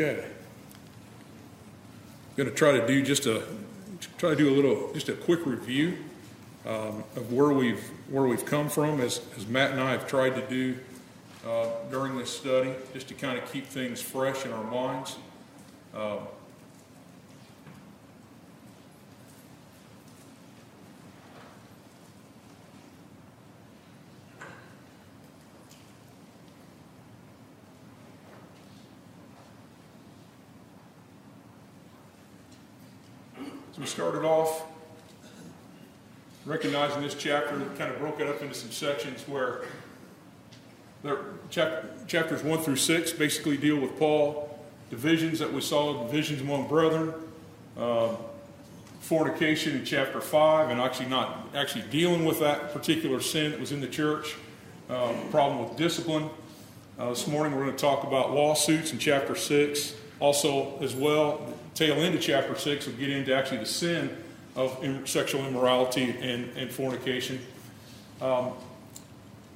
Okay. I'm going to try to do just a try to do a little just a quick review um, of where we've where we've come from, as as Matt and I have tried to do uh, during this study, just to kind of keep things fresh in our minds. Uh, started off recognizing this chapter, kind of broke it up into some sections where chapters 1 through 6 basically deal with Paul, divisions that we saw, divisions among brethren, uh, fornication in chapter 5, and actually not actually dealing with that particular sin that was in the church, uh, problem with discipline. Uh, this morning we're going to talk about lawsuits in chapter 6. Also, as well, tail end of chapter 6 will get into actually the sin of sexual immorality and, and fornication. Um,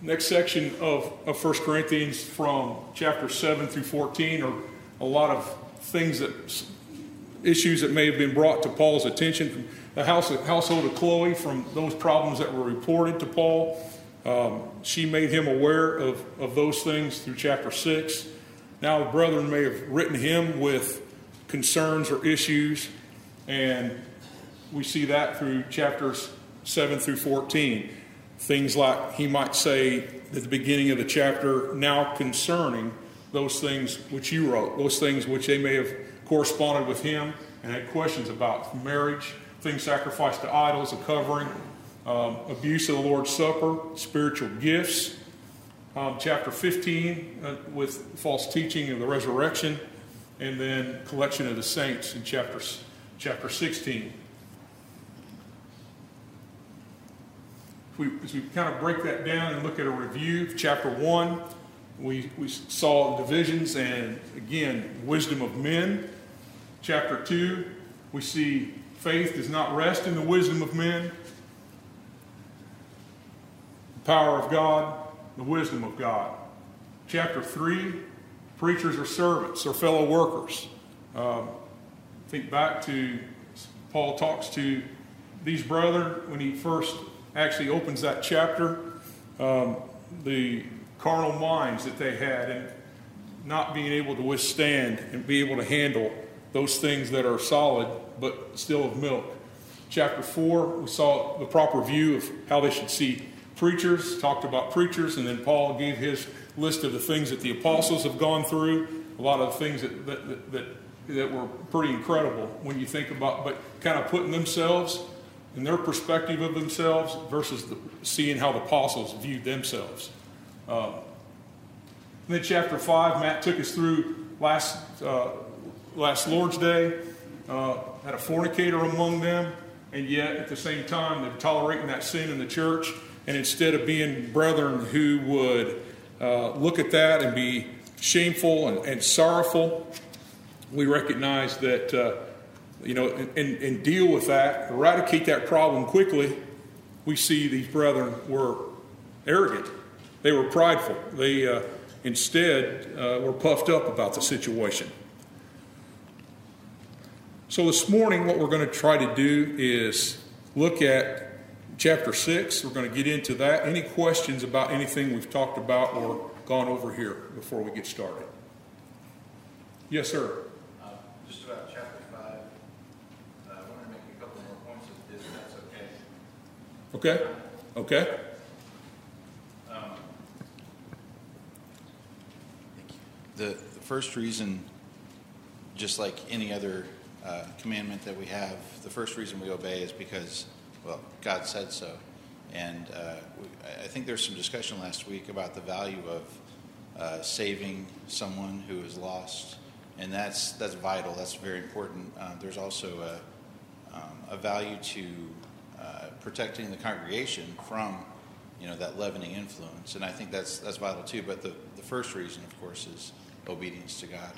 next section of, of 1 Corinthians from chapter 7 through 14 are a lot of things that, issues that may have been brought to Paul's attention from the house, household of Chloe, from those problems that were reported to Paul. Um, she made him aware of, of those things through chapter 6. Now, brethren may have written him with concerns or issues, and we see that through chapters 7 through 14. Things like he might say at the beginning of the chapter, now concerning those things which you wrote, those things which they may have corresponded with him and had questions about marriage, things sacrificed to idols, a covering, um, abuse of the Lord's Supper, spiritual gifts, um, chapter 15 uh, with false teaching of the resurrection, and then collection of the saints in chapter, chapter 16. If we, as we kind of break that down and look at a review of chapter 1, we, we saw divisions and, again, wisdom of men. Chapter 2, we see faith does not rest in the wisdom of men, the power of God, the wisdom of God. Chapter 3, preachers are servants or fellow workers. Um, think back to Paul talks to these brethren when he first actually opens that chapter. Um, the carnal minds that they had and not being able to withstand and be able to handle those things that are solid but still of milk. Chapter 4, we saw the proper view of how they should see preachers, talked about preachers, and then Paul gave his list of the things that the apostles have gone through, a lot of things that, that, that, that were pretty incredible when you think about, but kind of putting themselves in their perspective of themselves versus the, seeing how the apostles viewed themselves. Um, then chapter 5, Matt took us through last, uh, last Lord's Day, uh, had a fornicator among them, and yet at the same time they're tolerating that sin in the church and instead of being brethren who would uh, look at that and be shameful and, and sorrowful, we recognize that, uh, you know, and, and, deal with that, eradicate that problem quickly. We see these brethren were arrogant, they were prideful, they uh, instead uh, were puffed up about the situation. So, this morning, what we're going to try to do is look at chapter 6. We're going to get into that. Any questions about anything we've talked about or gone over here before we get started? Yes, sir. Uh, just about chapter 5. Uh, I want to make a couple more points if that's okay. Okay. Okay. Um, the, the first reason, just like any other uh, commandment that we have, the first reason we obey is because well, God said so. And uh, I think there was some discussion last week about the value of uh, saving someone who is lost, and that's that's vital. That's very important. Uh, there's also a, um, a value to uh, protecting the congregation from you know that leavening influence, and I think that's that's vital too. But the the first reason, of course, is obedience to God.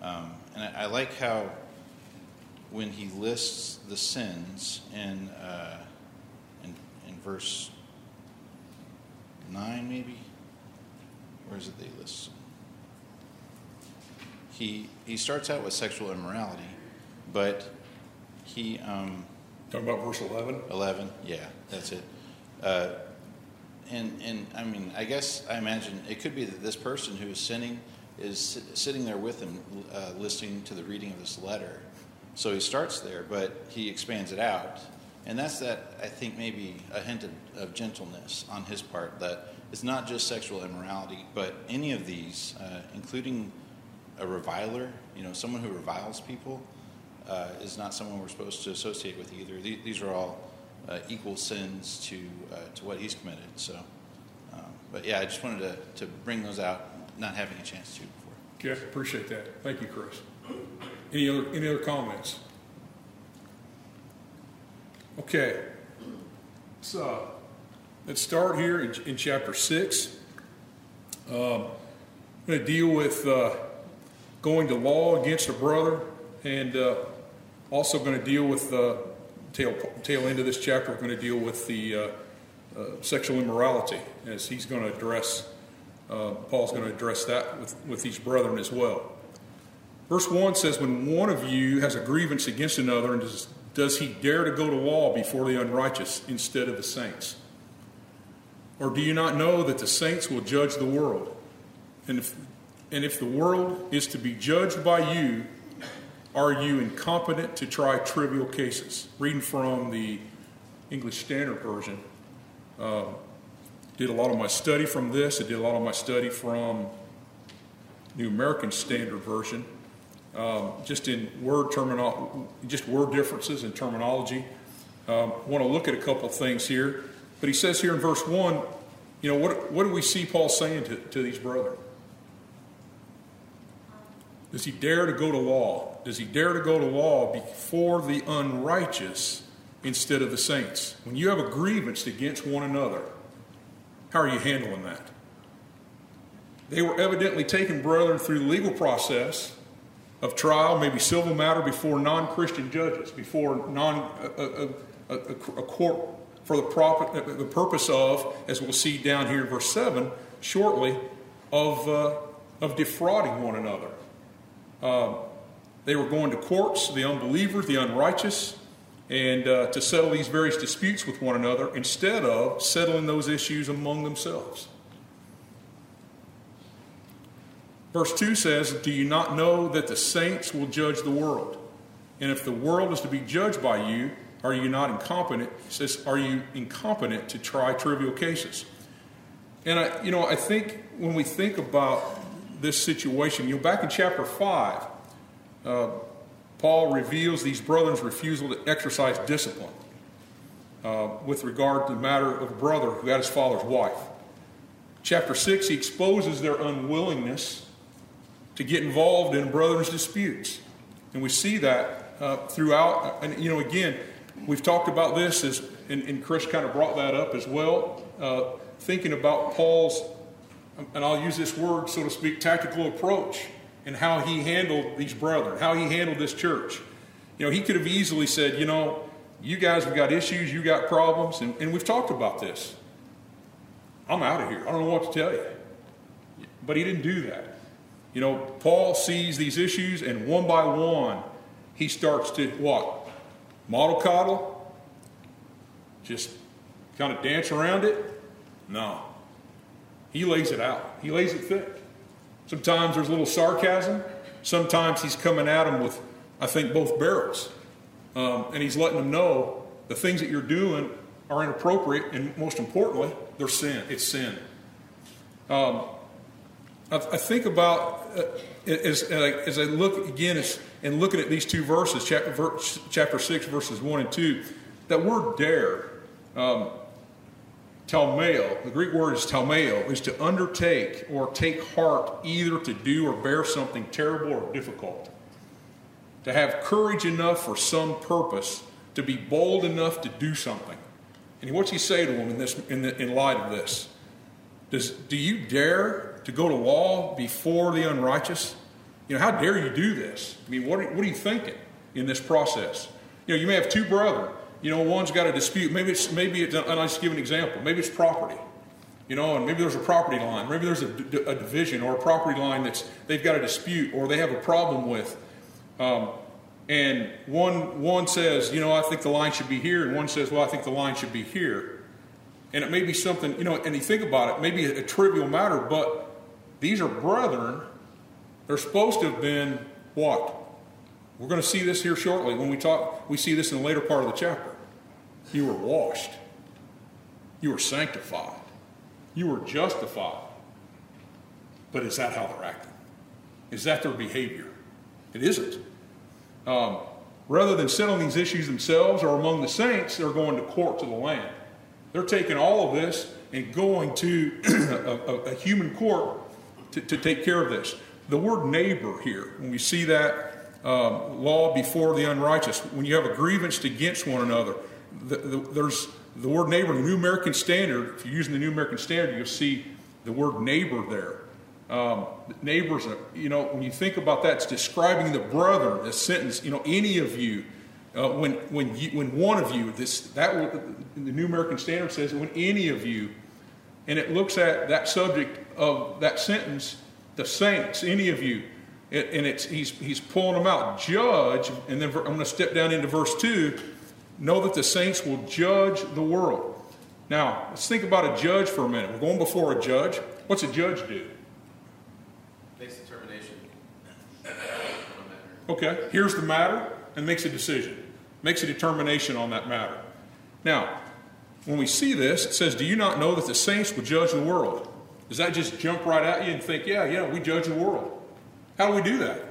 Um, and I, I like how when he lists the sins in, uh, in, in verse 9, maybe? Where is it that he lists them? he he starts out with sexual immorality, but he um, Talking about verse 11? 11, yeah, that's it. Uh, and and I mean, I guess I imagine it could be that this person who is sinning is sitting there with him, uh, listening to the reading of this letter. So he starts there, but he expands it out, and that's that. I think maybe a hint of, of gentleness on his part. That it's not just sexual immorality, but any of these, uh, including a reviler, you know, someone who reviles people, uh, is not someone we're supposed to associate with either. These, these are all uh, equal sins to uh, to what he's committed. So, um, but yeah, I just wanted to, to bring those out, not having a chance to before. Okay, appreciate that. Thank you, Chris. Any other, any other comments? Okay. So, let's start here in, in chapter 6. Um, I'm going to deal with uh, going to law against a brother and uh, also going to deal with the uh, tail, tail end of this chapter. We're going to deal with the uh, uh, sexual immorality as he's going to address, uh, Paul's going to address that with, with these brethren as well. Verse 1 says, When one of you has a grievance against another, and does, does he dare to go to law before the unrighteous instead of the saints? Or do you not know that the saints will judge the world? And if, and if the world is to be judged by you, are you incompetent to try trivial cases? Reading from the English Standard Version. Uh, did a lot of my study from this. I did a lot of my study from New American Standard Version um, just in word terminal, just word differences in terminology. Um, want to look at a couple things here, but he says here in verse one, you know, what what do we see Paul saying to, to these brethren? Does he dare to go to law? Does he dare to go to law before the unrighteous instead of the saints? When you have a grievance against one another, how are you handling that? They were evidently taking brethren through the legal process of trial, maybe civil matter before non Christian judges, before non, a, a, a, a court for the, profit, the purpose of, as we'll see down here in verse 7 shortly, of, uh, of defrauding one another. Uh, they were going to courts, the unbelievers, the unrighteous, and uh, to settle these various disputes with one another instead of settling those issues among themselves. Verse 2 says, Do you not know that the saints will judge the world? And if the world is to be judged by you, are you not incompetent? He says, Are you incompetent to try trivial cases? And I, you know, I think when we think about this situation, you know, back in chapter 5, uh, Paul reveals these brothers' refusal to exercise discipline uh, with regard to the matter of a brother who had his father's wife. Chapter 6, he exposes their unwillingness to get involved in brothers' disputes. And we see that uh, throughout. And, you know, again, we've talked about this, as, and, and Chris kind of brought that up as well, uh, thinking about Paul's, and I'll use this word, so to speak, tactical approach and how he handled these brethren, how he handled this church. You know, he could have easily said, you know, you guys have got issues, you got problems, and, and we've talked about this. I'm out of here. I don't know what to tell you. But he didn't do that. You know, Paul sees these issues, and one by one, he starts to what? Model coddle? Just kind of dance around it? No. He lays it out, he lays it thick. Sometimes there's a little sarcasm. Sometimes he's coming at them with, I think, both barrels. Um, and he's letting them know the things that you're doing are inappropriate, and most importantly, they're sin. It's sin. Um, I, think about uh, as, uh, as I look again and looking at these two verses, chapter, chapter 6, verses 1 and 2, that word dare, um, talmeo, the Greek word is talmeo, is to undertake or take heart either to do or bear something terrible or difficult. To have courage enough for some purpose, to be bold enough to do something. And what's he say to them in, this, in, the, in light of this? Does, do you dare to go to law before the unrighteous? You know, how dare you do this? I mean, what are, what are you thinking in this process? You know, you may have two brethren. You know, one's got a dispute. Maybe it's maybe it's. And I just give an example. Maybe it's property. you know, and maybe there's a property line, maybe there's a, a division or a property line that's they've got a dispute or they have a problem with. Um, and one, one says, you know, I think the line should be here, and one says, well, I think the line should be here. And it may be something, you know, and you think about it, maybe a trivial matter, but these are brethren. They're supposed to have been what? We're going to see this here shortly when we talk, we see this in the later part of the chapter. You were washed, you were sanctified, you were justified. But is that how they're acting? Is that their behavior? It isn't. Um, rather than settling these issues themselves or among the saints, they're going to court to the land. They're taking all of this and going to a, a, a, human court to, to, take care of this. The word neighbor here, when we see that um, law before the unrighteous, when you have a grievance against one another, the, the, there's the word neighbor in the New American Standard. If you're using the New American Standard, you'll see the word neighbor there. Um, neighbors, are, you know, when you think about that, it's describing the brother, the sentence, you know, any of you. Uh, when, when, you, when one of you, this, that the New American Standard says, when any of you, and it looks at that subject of that sentence, the saints, any of you, and it's, he's, he's pulling them out. Judge, and then I'm going to step down into verse 2 know that the saints will judge the world. Now, let's think about a judge for a minute. We're going before a judge. What's a judge do? Makes a determination. okay, here's the matter and makes a decision, makes a determination on that matter. Now, when we see this, it says, Do you not know that the saints will judge the world? Does that just jump right at you and think, Yeah, yeah, we judge the world? How do we do that?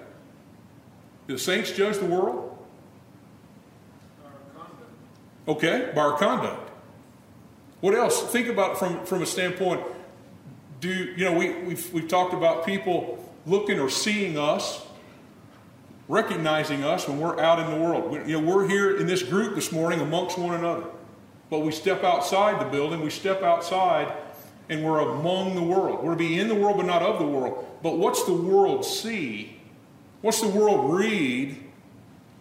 Do the saints judge the world? Okay, by our conduct. What else? Think about from, from a standpoint. Do you know we, we've, we've talked about people looking or seeing us recognizing us when we're out in the world. We, you know, we're here in this group this morning amongst one another. But we step outside the building, we step outside, and we're among the world. We're to be in the world, but not of the world. But what's the world see? What's the world read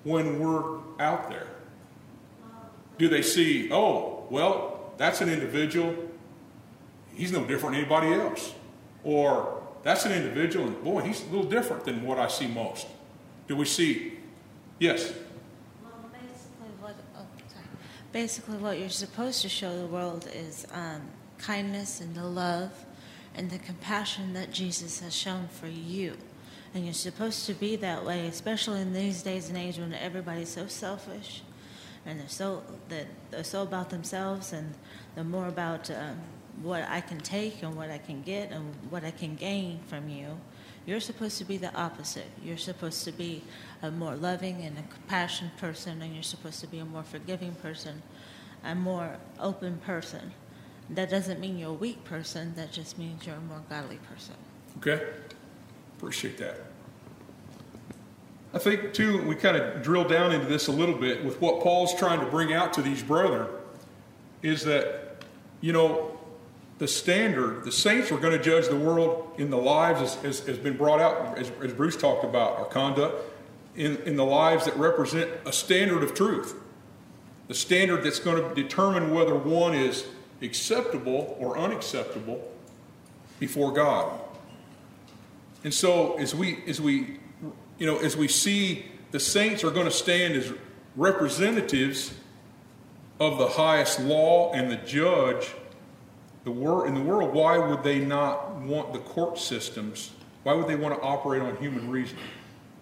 when we're out there? Do they see, oh, well, that's an individual. He's no different than anybody else. Or that's an individual, and boy, he's a little different than what I see most do we see? Yes. Basically, what, oh, basically, what you're supposed to show the world is um, kindness and the love and the compassion that Jesus has shown for you. And you're supposed to be that way, especially in these days and age when everybody's so selfish and they're so they're so about themselves and they're more about um, what I can take and what I can get and what I can gain from you you're supposed to be the opposite. You're supposed to be a more loving and a compassionate person, and you're supposed to be a more forgiving person, a more open person. That doesn't mean you're a weak person, that just means you're a more godly person. Okay? Appreciate that. I think, too, we kind of drill down into this a little bit with what Paul's trying to bring out to these brethren is that, you know, the standard, the saints are going to judge the world in the lives, as, as, has been brought out, as, as, Bruce talked about, our conduct, in, in the lives that represent a standard of truth. The standard that's going to determine whether one is acceptable or unacceptable before God. And so as we as we you know as we see the saints are going to stand as representatives of the highest law and the judge the wor- in the world, why would they not want the court systems? Why would they want to operate on human reason?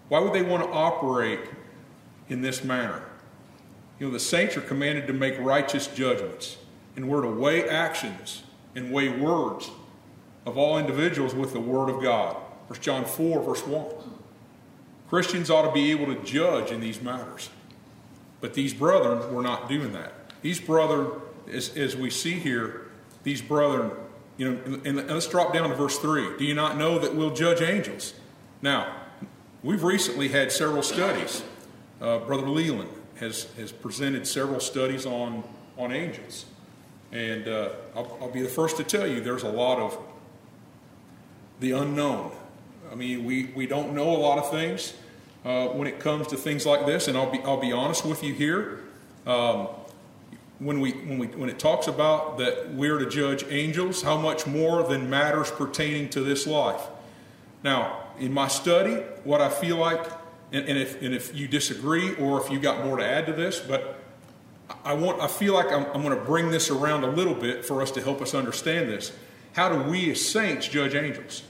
Why would they want to operate in this manner? You know, the saints are commanded to make righteous judgments, and we're to weigh actions and weigh words of all individuals with the Word of God. 1 John 4, verse 1. Christians ought to be able to judge in these matters. But these brethren were not doing that. These brethren, as, as we see here, these brethren, you know, and let's drop down to verse 3. Do you not know that we'll judge angels? Now, we've recently had several studies. Uh, Brother Leland has, has presented several studies on, on angels. And uh, I'll, I'll be the first to tell you there's a lot of the unknown. I mean, we, we don't know a lot of things uh, when it comes to things like this, and I'll be, I'll be honest with you here. Um, when we when we when it talks about that we're to judge angels, how much more than matters pertaining to this life. Now, in my study, what I feel like, and, and if and if you disagree or if you got more to add to this, but I want I feel like I'm, I'm going to bring this around a little bit for us to help us understand this. How do we as saints judge angels?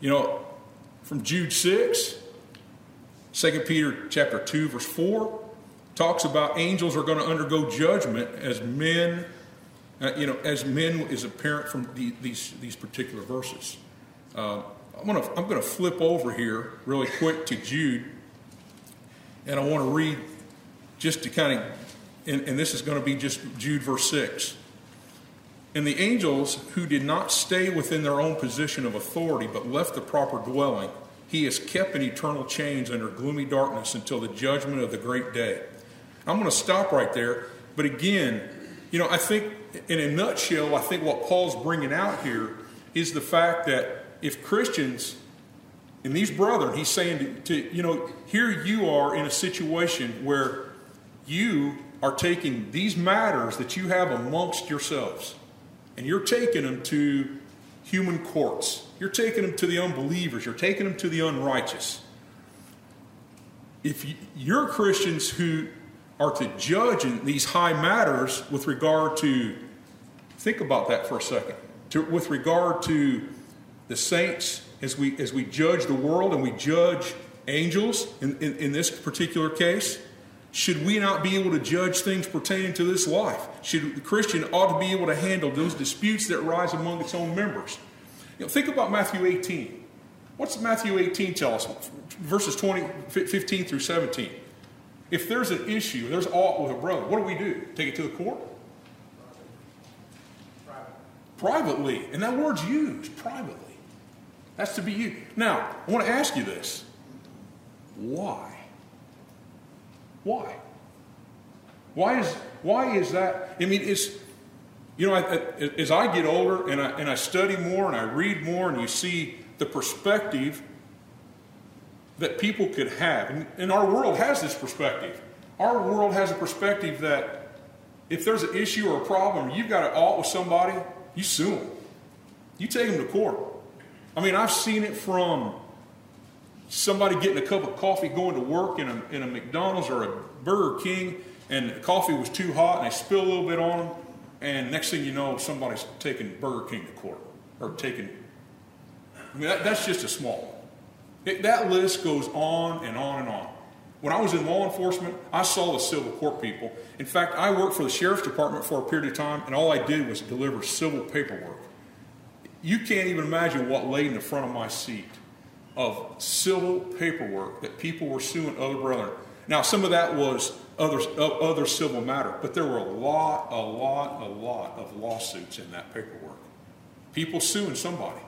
You know, from Jude 6, 2 Peter chapter 2, verse 4, talks about angels are going to undergo judgment as men, uh, you know, as men is apparent from the, these, these particular verses. Uh, I'm going to I'm going to flip over here really quick to Jude, and I want to read just to kind of, and, and this is going to be just Jude verse 6. And the angels who did not stay within their own position of authority but left the proper dwelling, he is kept in eternal chains under gloomy darkness until the judgment of the great day. I'm going to stop right there. But again, you know, I think in a nutshell, I think what Paul's bringing out here is the fact that if Christians, and these brethren, he's saying to, to you know, here you are in a situation where you are taking these matters that you have amongst yourselves and you're taking them to human courts. You're taking them to the unbelievers. You're taking them to the unrighteous. If you're Christians who are to judge in these high matters with regard to, think about that for a second, to, with regard to the saints as we, as we judge the world and we judge angels in, in, in this particular case, should we not be able to judge things pertaining to this life? Should the Christian ought to be able to handle those disputes that rise among its own members? You know, think about Matthew 18. What's Matthew 18 tell us? Verses 20, 15 through 17. If there's an issue, there's aught with a brother, what do we do? Take it to the court? Privately. And that word's used, privately. That's to be used. Now, I want to ask you this. Why? Why? Why is, why is that? I mean, it's, you know, as I get older and I, and I study more and I read more and you see the perspective that people could have, and, and our world has this perspective. Our world has a perspective that if there's an issue or a problem, you've got to alt with somebody, you sue them. You take them to court. I mean, I've seen it from somebody getting a cup of coffee going to work in a, in a McDonald's or a Burger King, and the coffee was too hot and they spill a little bit on them, and next thing you know, somebody's taking Burger King to court or taking. I mean, that, that's just a small. It, that list goes on and on and on. When I was in law enforcement, I saw the civil court people. In fact, I worked for the sheriff's department for a period of time, and all I did was deliver civil paperwork. You can't even imagine what laid in the front of my seat of civil paperwork that people were suing other brethren. Now, some of that was other, other civil matter, but there were a lot, a lot, a lot of lawsuits in that paperwork. People suing somebody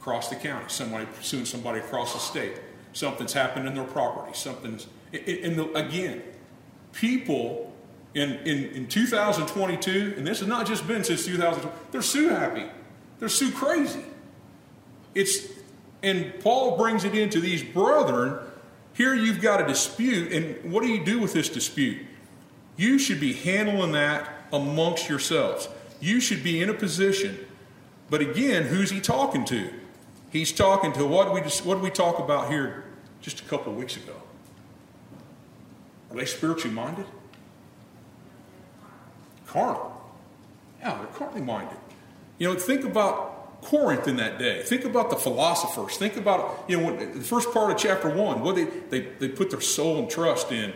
across the county, somebody suing somebody across the state. Something's happened in their property. Something's, in the, again, people in, in, in 2022, and this has not just been since 2020, they're sue happy. They're sue crazy. It's and Paul brings it into these brethren. Here you've got a dispute, and what do you do with this dispute? You should be handling that amongst yourselves. You should be in a position. But again, who's he talking to? He's talking to what we just, what did we talk about here just a couple of weeks ago? Are they spiritually minded? Carnal. Yeah, they're carnally minded. You know, think about Corinth in that day. Think about the philosophers. Think about, you know, the first part of chapter one, what they, they, they put their soul and trust in.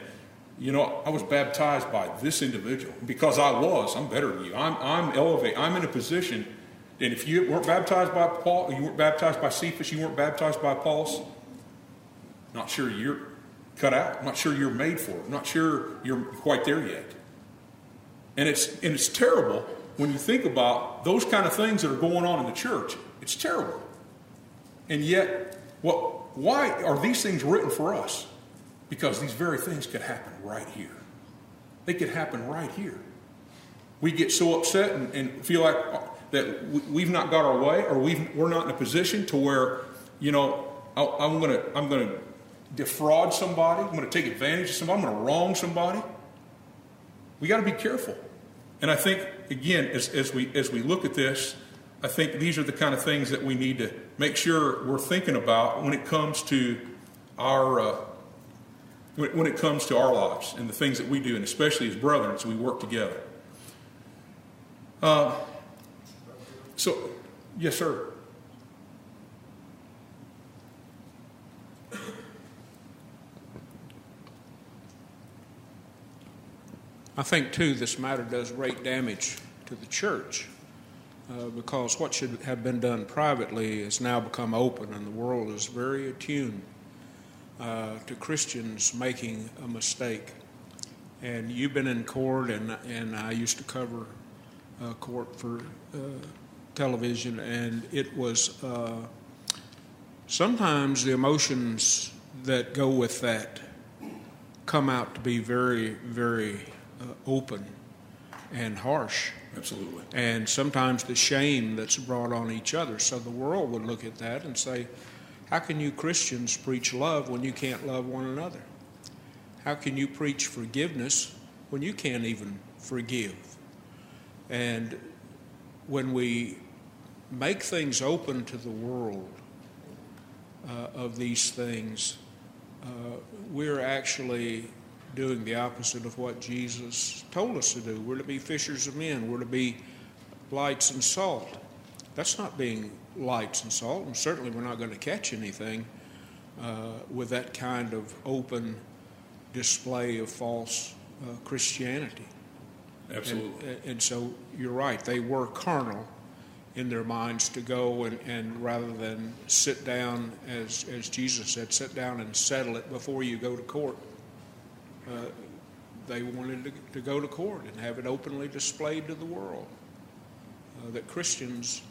You know, I was baptized by this individual. Because I was, I'm better than you. I'm, I'm elevated. I'm in a position. And if you weren't baptized by Paul, you weren't baptized by Cephas, you weren't baptized by Apollos, not sure you're cut out. Not sure you're made for it. Not sure you're quite there yet. And it's, and it's terrible when you think about those kind of things that are going on in the church, it's terrible. And yet, what, why are these things written for us? Because these very things could happen right here. They could happen right here. We get so upset and, and feel like uh, that we've not got our way or we we're not in a position to where, you know, I, I'm going to I'm to defraud somebody. I'm going to take advantage of somebody. I'm going to wrong somebody. We got to be careful. And I think, again, as, as, we, as we look at this, I think these are the kind of things that we need to make sure we're thinking about when it comes to our uh, when it comes to our lives and the things that we do, and especially as brethren as we work together. Uh, so, yes, sir. I think, too, this matter does great damage to the church uh, because what should have been done privately has now become open, and the world is very attuned uh, to Christians making a mistake. And you've been in court, and, and I used to cover uh, court for uh, television, and it was uh, sometimes the emotions that go with that come out to be very, very open and harsh. Absolutely. And sometimes the shame that's brought on each other. So the world would look at that and say, how can you Christians preach love when you can't love one another? How can you preach forgiveness when you can't even forgive? And when we make things open to the world uh, of these things, uh, we're actually doing the opposite of what Jesus told us to do. We're to be fishers of men, we're to be lights and salt. That's not being lights and salt, and certainly we're not going to catch anything uh, with that kind of open display of false uh, Christianity. Absolutely. And, and, so you're right, they were carnal in their minds to go and, and rather than sit down, as, as Jesus said, sit down and settle it before you go to court uh, they wanted to, to, go to court and have it openly displayed to the world uh, that Christians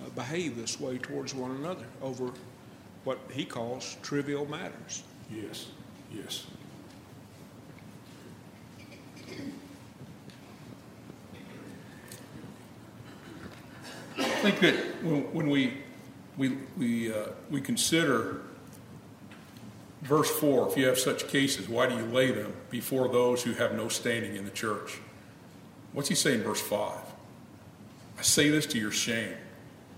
uh, behave this way towards one another over what he calls trivial matters. Yes, yes. I think that when, when we we we uh, we consider verse 4 if you have such cases, why do you lay them before those who have no standing in the church? What's he saying in verse 5? I say this to your shame.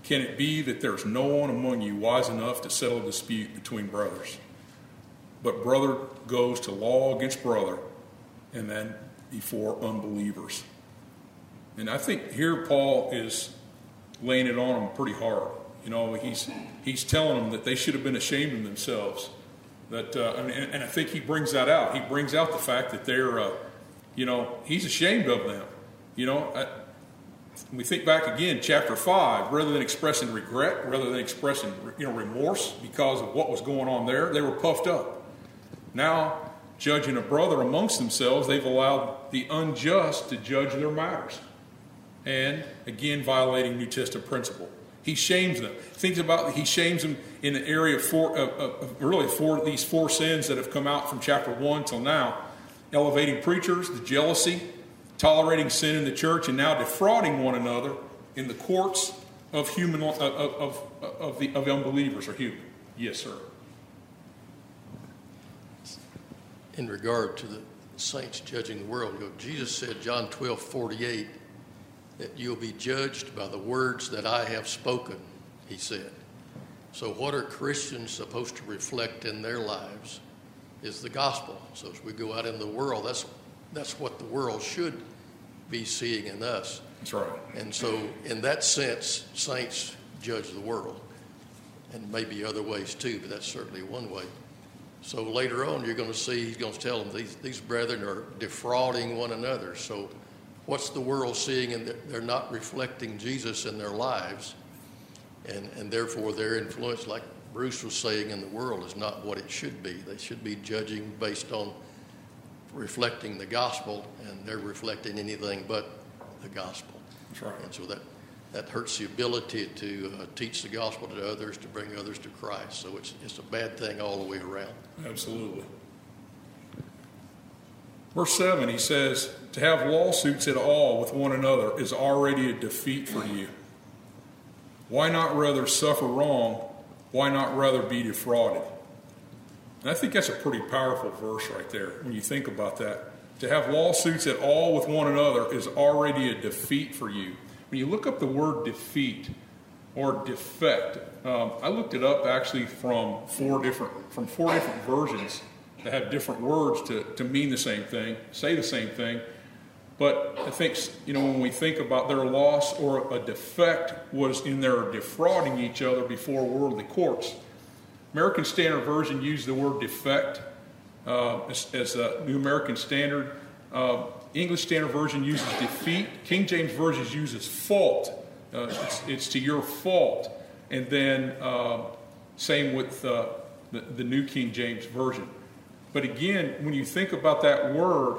Can it be that there's no one among you wise enough to settle a dispute between brothers? But brother goes to law against brother, and then before unbelievers. And I think here Paul is laying it on them pretty hard. You know, he's, he's telling them that they should have been ashamed of themselves that, uh, and, and, I think he brings that out. He brings out the fact that they're, uh, you know, he's ashamed of them. You know, I, we think back again, chapter five. Rather than expressing regret, rather than expressing you know remorse because of what was going on there, they were puffed up. Now, judging a brother amongst themselves, they've allowed the unjust to judge their matters, and again violating New Testament principle. He shames them. Thinks about he shames them in the area of four, of, of really four these four sins that have come out from chapter one till now: elevating preachers, the jealousy, tolerating sin in the church, and now defrauding one another in the courts of human of, of, of the of unbelievers or human. Yes, sir. In regard to the saints judging the world, Jesus said, John 12, 48, that you'll be judged by the words that I have spoken, he said. So, what are Christians supposed to reflect in their lives is the gospel. So, as we go out in the world, that's, that's what the world should be seeing in us. That's right. And so, in that sense, saints judge the world. And maybe other ways too, but that's certainly one way. So later on, you're going to see, he's going to tell them these, these brethren are defrauding one another. So what's the world seeing and they're not reflecting Jesus in their lives. And, and therefore, their influence, like Bruce was saying, in the world is not what it should be. They should be judging based on reflecting the gospel, and they're reflecting anything but the gospel. That's right. And so that, that hurts the ability to uh, teach the gospel to others, to bring others to Christ. So it's, it's a bad thing all the way around. Absolutely. Verse 7, he says, To have lawsuits at all with one another is already a defeat for you. Why not rather suffer wrong? Why not rather be defrauded? And I think that's a pretty powerful verse right there when you think about that. To have lawsuits at all with one another is already a defeat for you. When you look up the word defeat or defect, um, I looked it up actually from four different from four different versions that have different words to, to mean the same thing, say the same thing. But I think, you know, when we think about their loss or a defect was in their defrauding each other before worldly courts. American Standard Version used the word defect uh, as, as, a New American Standard. Uh, English Standard Version uses defeat. King James Version uses fault. Uh, it's, it's, to your fault. And then, uh, same with uh, the, the New King James Version. But again, when you think about that word,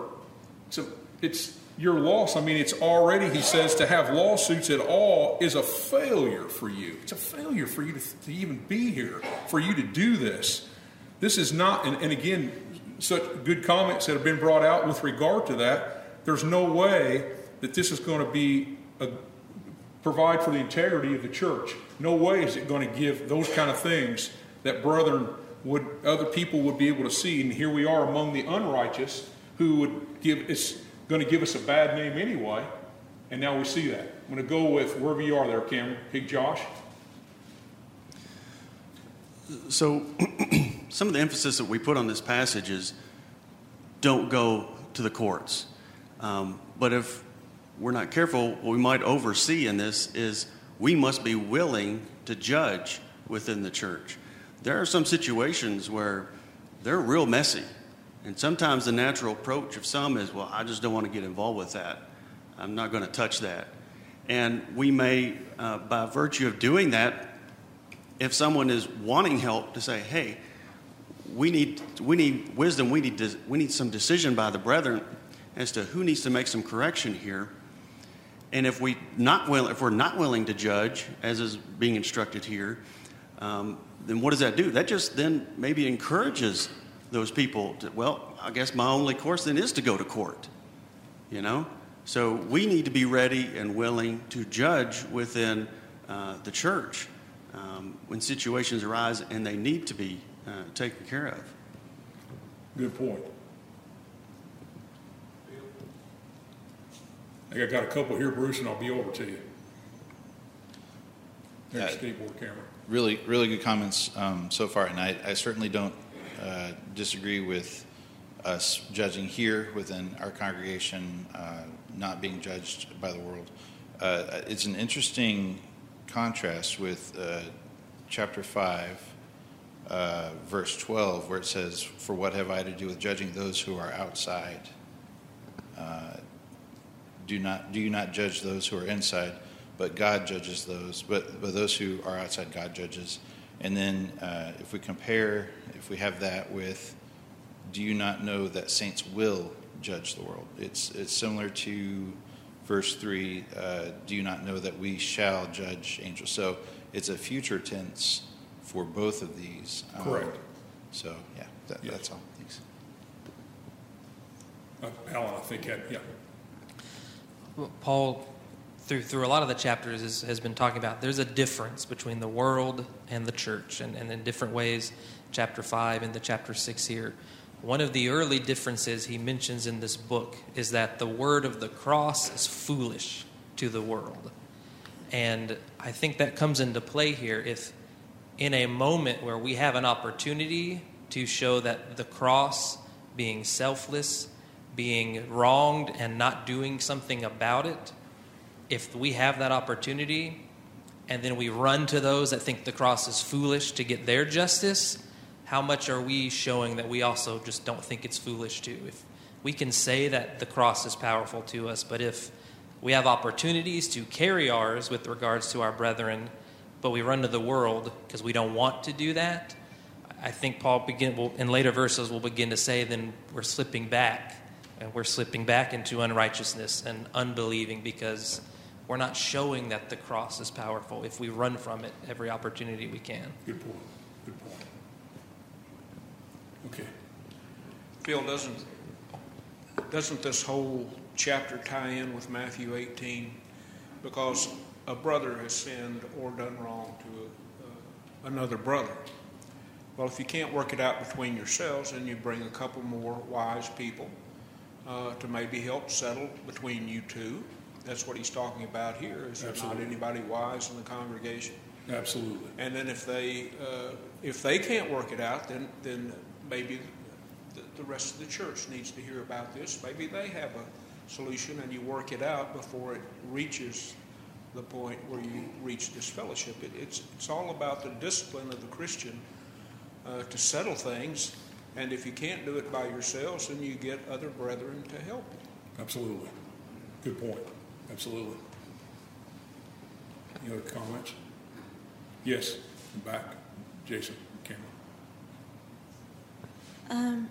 it's, a, it's your loss. I mean, it's already, he says, to have lawsuits at all is a failure for you. It's a failure for you to, to even be here, for you to do this. This is not, and, and again, such good comments that have been brought out with regard to that. There's no way that this is going to be a, provide for the integrity of the church. No way is it going to give those kind of things that brethren would other people would be able to see. And here we are among the unrighteous who would give it's going to give us a bad name anyway. And now we see that. I'm going to go with wherever you are there, Cameron. Big Josh. So, some of the emphasis that we put on this passage is don't go to the courts. Um, but if we're not careful, what we might oversee in this is we must be willing to judge within the church. There are some situations where they're real messy. And sometimes the natural approach of some is, well, I just don't want to get involved with that. I'm not going to touch that. And we may, uh, by virtue of doing that, if someone is wanting help, to say, hey, we need, we need wisdom, we need, we need some decision by the brethren as to who needs to make some correction here. And if, we not will, if we're not willing to judge, as is being instructed here, um, then what does that do? That just then maybe encourages those people to, well, I guess my only course then is to go to court, you know? So we need to be ready and willing to judge within uh, the church um, when situations arise and they need to be uh, taken care of. Good point. I think I got a couple here, Bruce, and I'll be over to you. Next uh, skateboard camera. Really, really good comments um, so far, and I, I certainly don't uh, disagree with us judging here within our congregation, uh, not being judged by the world. Uh, it's an interesting contrast with uh, chapter 5, uh, verse 12, where it says, For what have I to do with judging those who are outside? do, not, do you not judge those who are inside? But God judges those. But, but those who are outside, God judges. And then uh, if we compare, if we have that with, do you not know that saints will judge the world? It's, it's similar to verse 3 uh, do you not know that we shall judge angels? So it's a future tense for both of these. Um, Correct. So, yeah, that, yes. that's all. Thanks. Uh, Alan, I think, yeah. Well, Paul through through a lot of the chapters is, has been talking about there's a difference between the world and the church, and, and in different ways, chapter five and the chapter six here. One of the early differences he mentions in this book is that the word of the cross is foolish to the world. And I think that comes into play here if in a moment where we have an opportunity to show that the cross being selfless, being wronged and not doing something about it if we have that opportunity and then we run to those that think the cross is foolish to get their justice, how much are we showing that we also just don't think it's foolish too? If we can say that the cross is powerful to us, but if we have opportunities to carry ours with regards to our brethren, but we run to the world because we don't want to do that, I think Paul begin will, in later verses will begin to say then we're slipping back and we're slipping back into unrighteousness and unbelieving because we're not showing that the cross is powerful if we run from it every opportunity we can. Good point. Good point. Okay. Phil, doesn't doesn't this whole chapter tie in with Matthew 18? Because a brother has sinned or done wrong to a, uh, another brother. Well, if you can't work it out between yourselves, then you bring a couple more wise people uh, to maybe help settle between you two. That's what he's talking about here. Is there not anybody wise in the congregation? Absolutely. And then if they uh, if they can't work it out, then then maybe the, the rest of the church needs to hear about this. Maybe they have a solution, and you work it out before it reaches the point where you reach disfellowship. It, it's it's all about the discipline of the Christian uh, to settle things. And if you can't do it by yourselves, then you get other brethren to help you. Absolutely. Good point. Absolutely. Any other comments? Yes, back. Jason, camera. Um,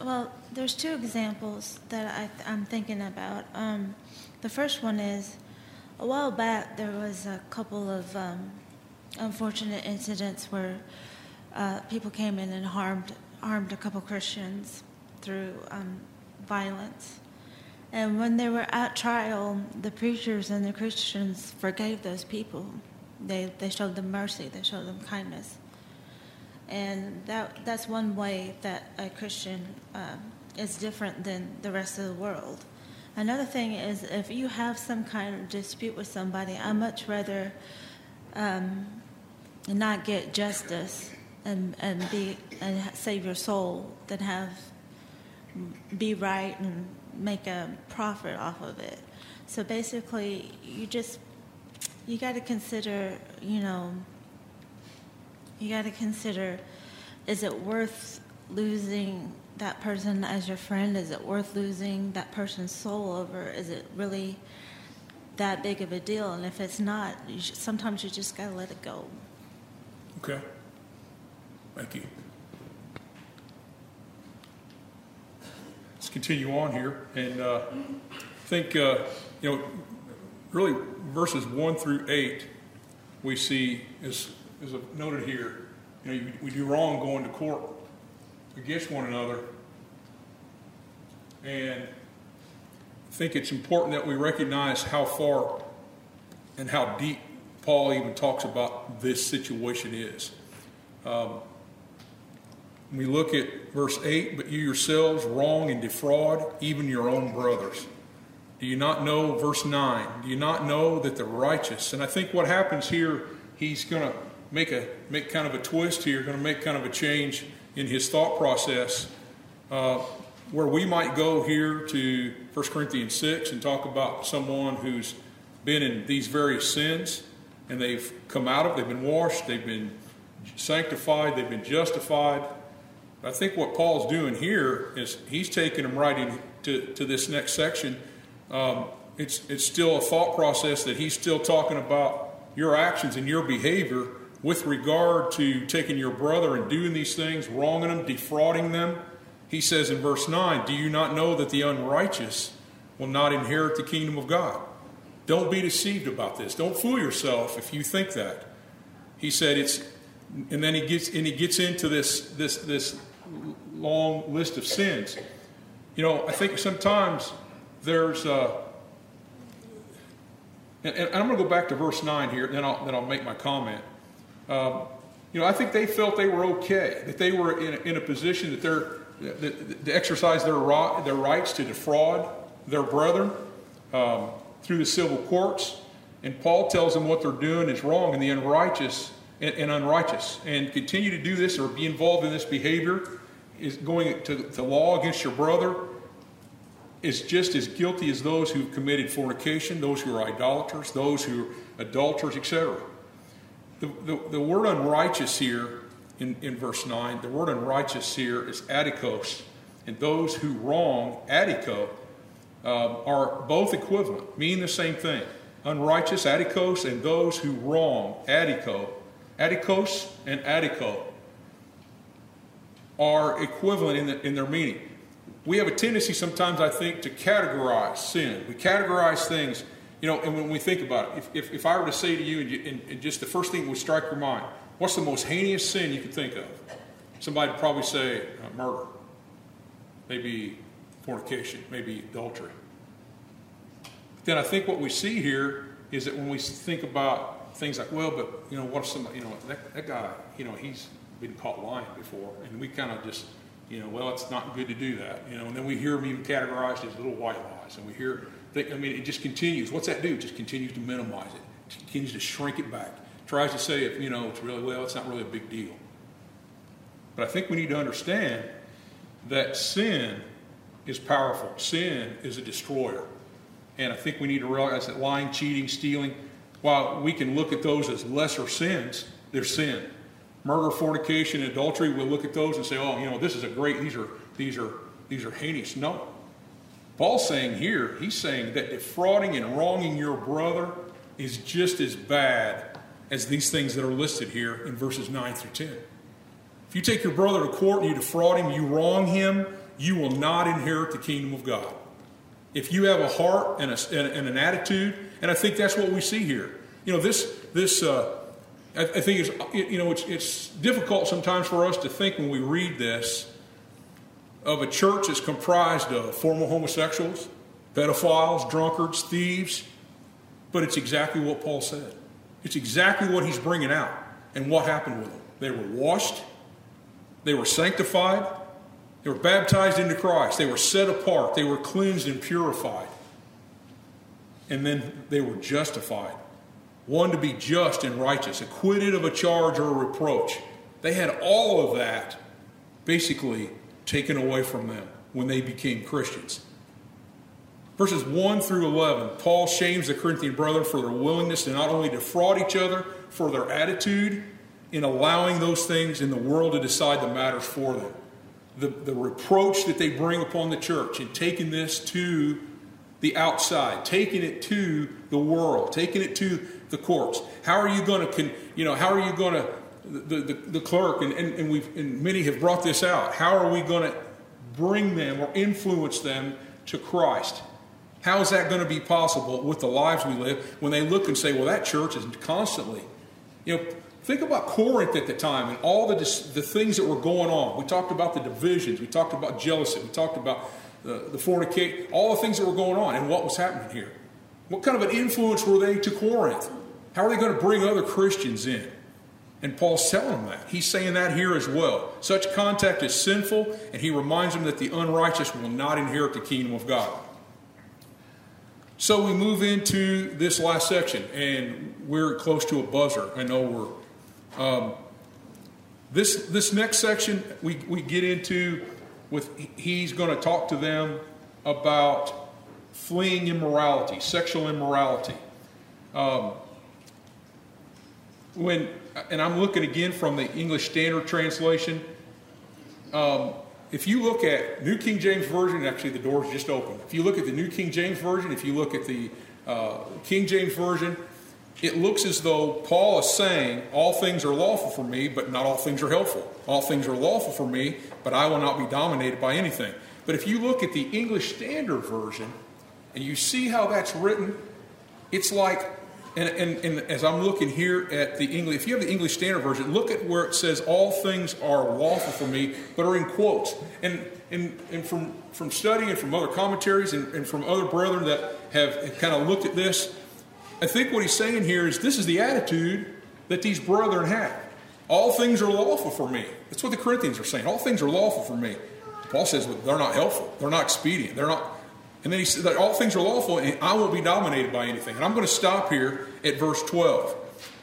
well, there's two examples that I, I'm thinking about. Um, the first one is a while back there was a couple of um, unfortunate incidents where uh, people came in and harmed harmed a couple Christians through um, violence. And when they were at trial, the preachers and the Christians forgave those people. They, they showed them mercy, they showed them kindness. And that, that's one way that a Christian um, is different than the rest of the world. Another thing is if you have some kind of dispute with somebody, I much rather um, not get justice and, and be and save your soul than have be right and make a profit off of it. So basically, you just you got to consider, you know, you got to consider is it worth losing that person as your friend? Is it worth losing that person's soul over? Is it really that big of a deal? And if it's not, you should, sometimes you just got to let it go. Okay. Thank you. Continue on here. And uh, I think, uh, you know, really verses 1 through 8, we see, as, as noted here, you know, we do wrong going to court against one another. And I think it's important that we recognize how far and how deep Paul even talks about this situation is. Um, we look at verse 8, but you yourselves wrong and defraud even your own brothers. Do you not know, verse 9, do you not know that the righteous, and I think what happens here, he's going to make a make kind of a twist here, going to make kind of a change in his thought process, uh, where we might go here to 1 Corinthians 6 and talk about someone who's been in these various sins and they've come out of, they've been washed, they've been sanctified, they've been justified. I think what Paul's doing here is he's taking them right into to this next section. Um, it's, it's still a thought process that he's still talking about your actions and your behavior with regard to taking your brother and doing these things, wronging them, defrauding them. He says in verse 9, Do you not know that the unrighteous will not inherit the kingdom of God? Don't be deceived about this. Don't fool yourself if you think that. He said it's and then he gets and he gets into this this this long list of sins. You know, I think sometimes there's uh, and, and I'm going to go back to verse nine here, then I'll then I'll make my comment. Um, you know, I think they felt they were okay, that they were in a, in a position that they're that, to exercise their their rights to defraud their brethren um, through the civil courts. And Paul tells them what they're doing is wrong, and the unrighteous and, and unrighteous, and continue to do this or be involved in this behavior is going to, the law against your brother is just as guilty as those who've committed fornication, those who are idolaters, those who are adulterers, etc. The, the, the, word unrighteous here in, in verse 9, the word unrighteous here is adikos. And those who wrong, adico, uh, are both equivalent, mean the same thing. Unrighteous, adikos, and those who wrong, adico. Adikos and adico are equivalent in, the, in their meaning. We have a tendency sometimes, I think, to categorize sin. We categorize things, you know, and when we think about it, if, if, if I were to say to you, and, you, and, and just the first thing would strike your mind, what's the most heinous sin you could think of? Somebody would probably say uh, murder, maybe fornication, maybe adultery. But then I think what we see here is that when we think about things like, well, but, you know, what if somebody, you know, that, that guy, you know, he's been caught lying before, and we kind of just, You know, well, it's not good to do that. You know, and then we hear them even categorized as little white lies, and we hear, think, I mean, it just continues. What's that do? It just continues to minimize it, it continues to shrink it back. Tries to say, if you know, it's really well, it's not really a big deal. But I think we need to understand that sin is powerful. Sin is a destroyer. And I think we need to realize that lying, cheating, stealing, while we can look at those as lesser sins, they're sin murder, fornication, adultery, we'll look at those and say, oh, you know, this is a great, these are, these are, these are heinous. No. Paul's saying here, he's saying that defrauding and wronging your brother is just as bad as these things that are listed here in verses 9 through 10. If you take your brother to court and you defraud him, you wrong him, you will not inherit the kingdom of God. If you have a heart and, a, and an attitude, and I think that's what we see here. You know, this, this, uh, I, I think it's, you know, it's, it's difficult sometimes for us to think when we read this of a church that's comprised of former homosexuals, pedophiles, drunkards, thieves, but it's exactly what Paul said. It's exactly what he's bringing out. And what happened with them. They were washed, they were sanctified, they were baptized into Christ, they were set apart, they were cleansed and purified, and then they were justified one to be just and righteous, acquitted of a charge or a reproach. They had all of that basically taken away from them when they became Christians. Verses 1 through 11, Paul shames the Corinthian brethren for their willingness to not only defraud each other, for their attitude in allowing those things in the world to decide the matters for them. The, the reproach that they bring upon the church and taking this to the outside, taking it to the world, taking it to the courts? How are you going to, you know, how are you going to, the, the, the clerk, and, and, and, we've, and many have brought this out, how are we going to bring them or influence them to Christ? How is that going to be possible with the lives we live when they look and say, well, that church is constantly, you know, think about Corinth at the time and all the, the things that were going on. We talked about the divisions, we talked about jealousy, we talked about the, the fornicate, all the things that were going on and what was happening here. What kind of an influence were they to Corinth? How are they going to bring other Christians in? And Paul's telling them that. He's saying that here as well. Such contact is sinful, and he reminds them that the unrighteous will not inherit the kingdom of God. So we move into this last section, and we're close to a buzzer. I know we're. Um, this, this next section, we, we get into with, he's going to talk to them about fleeing immorality, sexual immorality. Um, when and I'm looking again from the English Standard Translation. Um, if you look at New King James Version, actually the door's just open. If you look at the New King James Version, if you look at the uh, King James Version, it looks as though Paul is saying, All things are lawful for me, but not all things are helpful. All things are lawful for me, but I will not be dominated by anything. But if you look at the English Standard Version and you see how that's written, it's like and, and, and, as I'm looking here at the English, if you have the English Standard Version, look at where it says all things are lawful for me, but are in quotes. And, and, and from, from studying and from other commentaries and, and from other brethren that have, have kind of looked at this, I think what he's saying here is this is the attitude that these brethren have. All things are lawful for me. That's what the Corinthians are saying. All things are lawful for me. Paul says they're not helpful. They're not expedient. They're not and then he said that all things are lawful and I won't be dominated by anything. And I'm going to stop here at verse 12.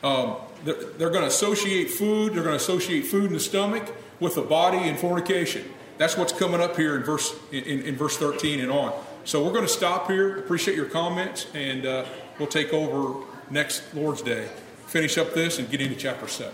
Um, they're, they're going to associate food, they're going to associate food in the stomach with the body and fornication. That's what's coming up here in verse, in, in verse 13 and on. So we're going to stop here. Appreciate your comments, and uh, we'll take over next Lord's Day, finish up this, and get into chapter 7.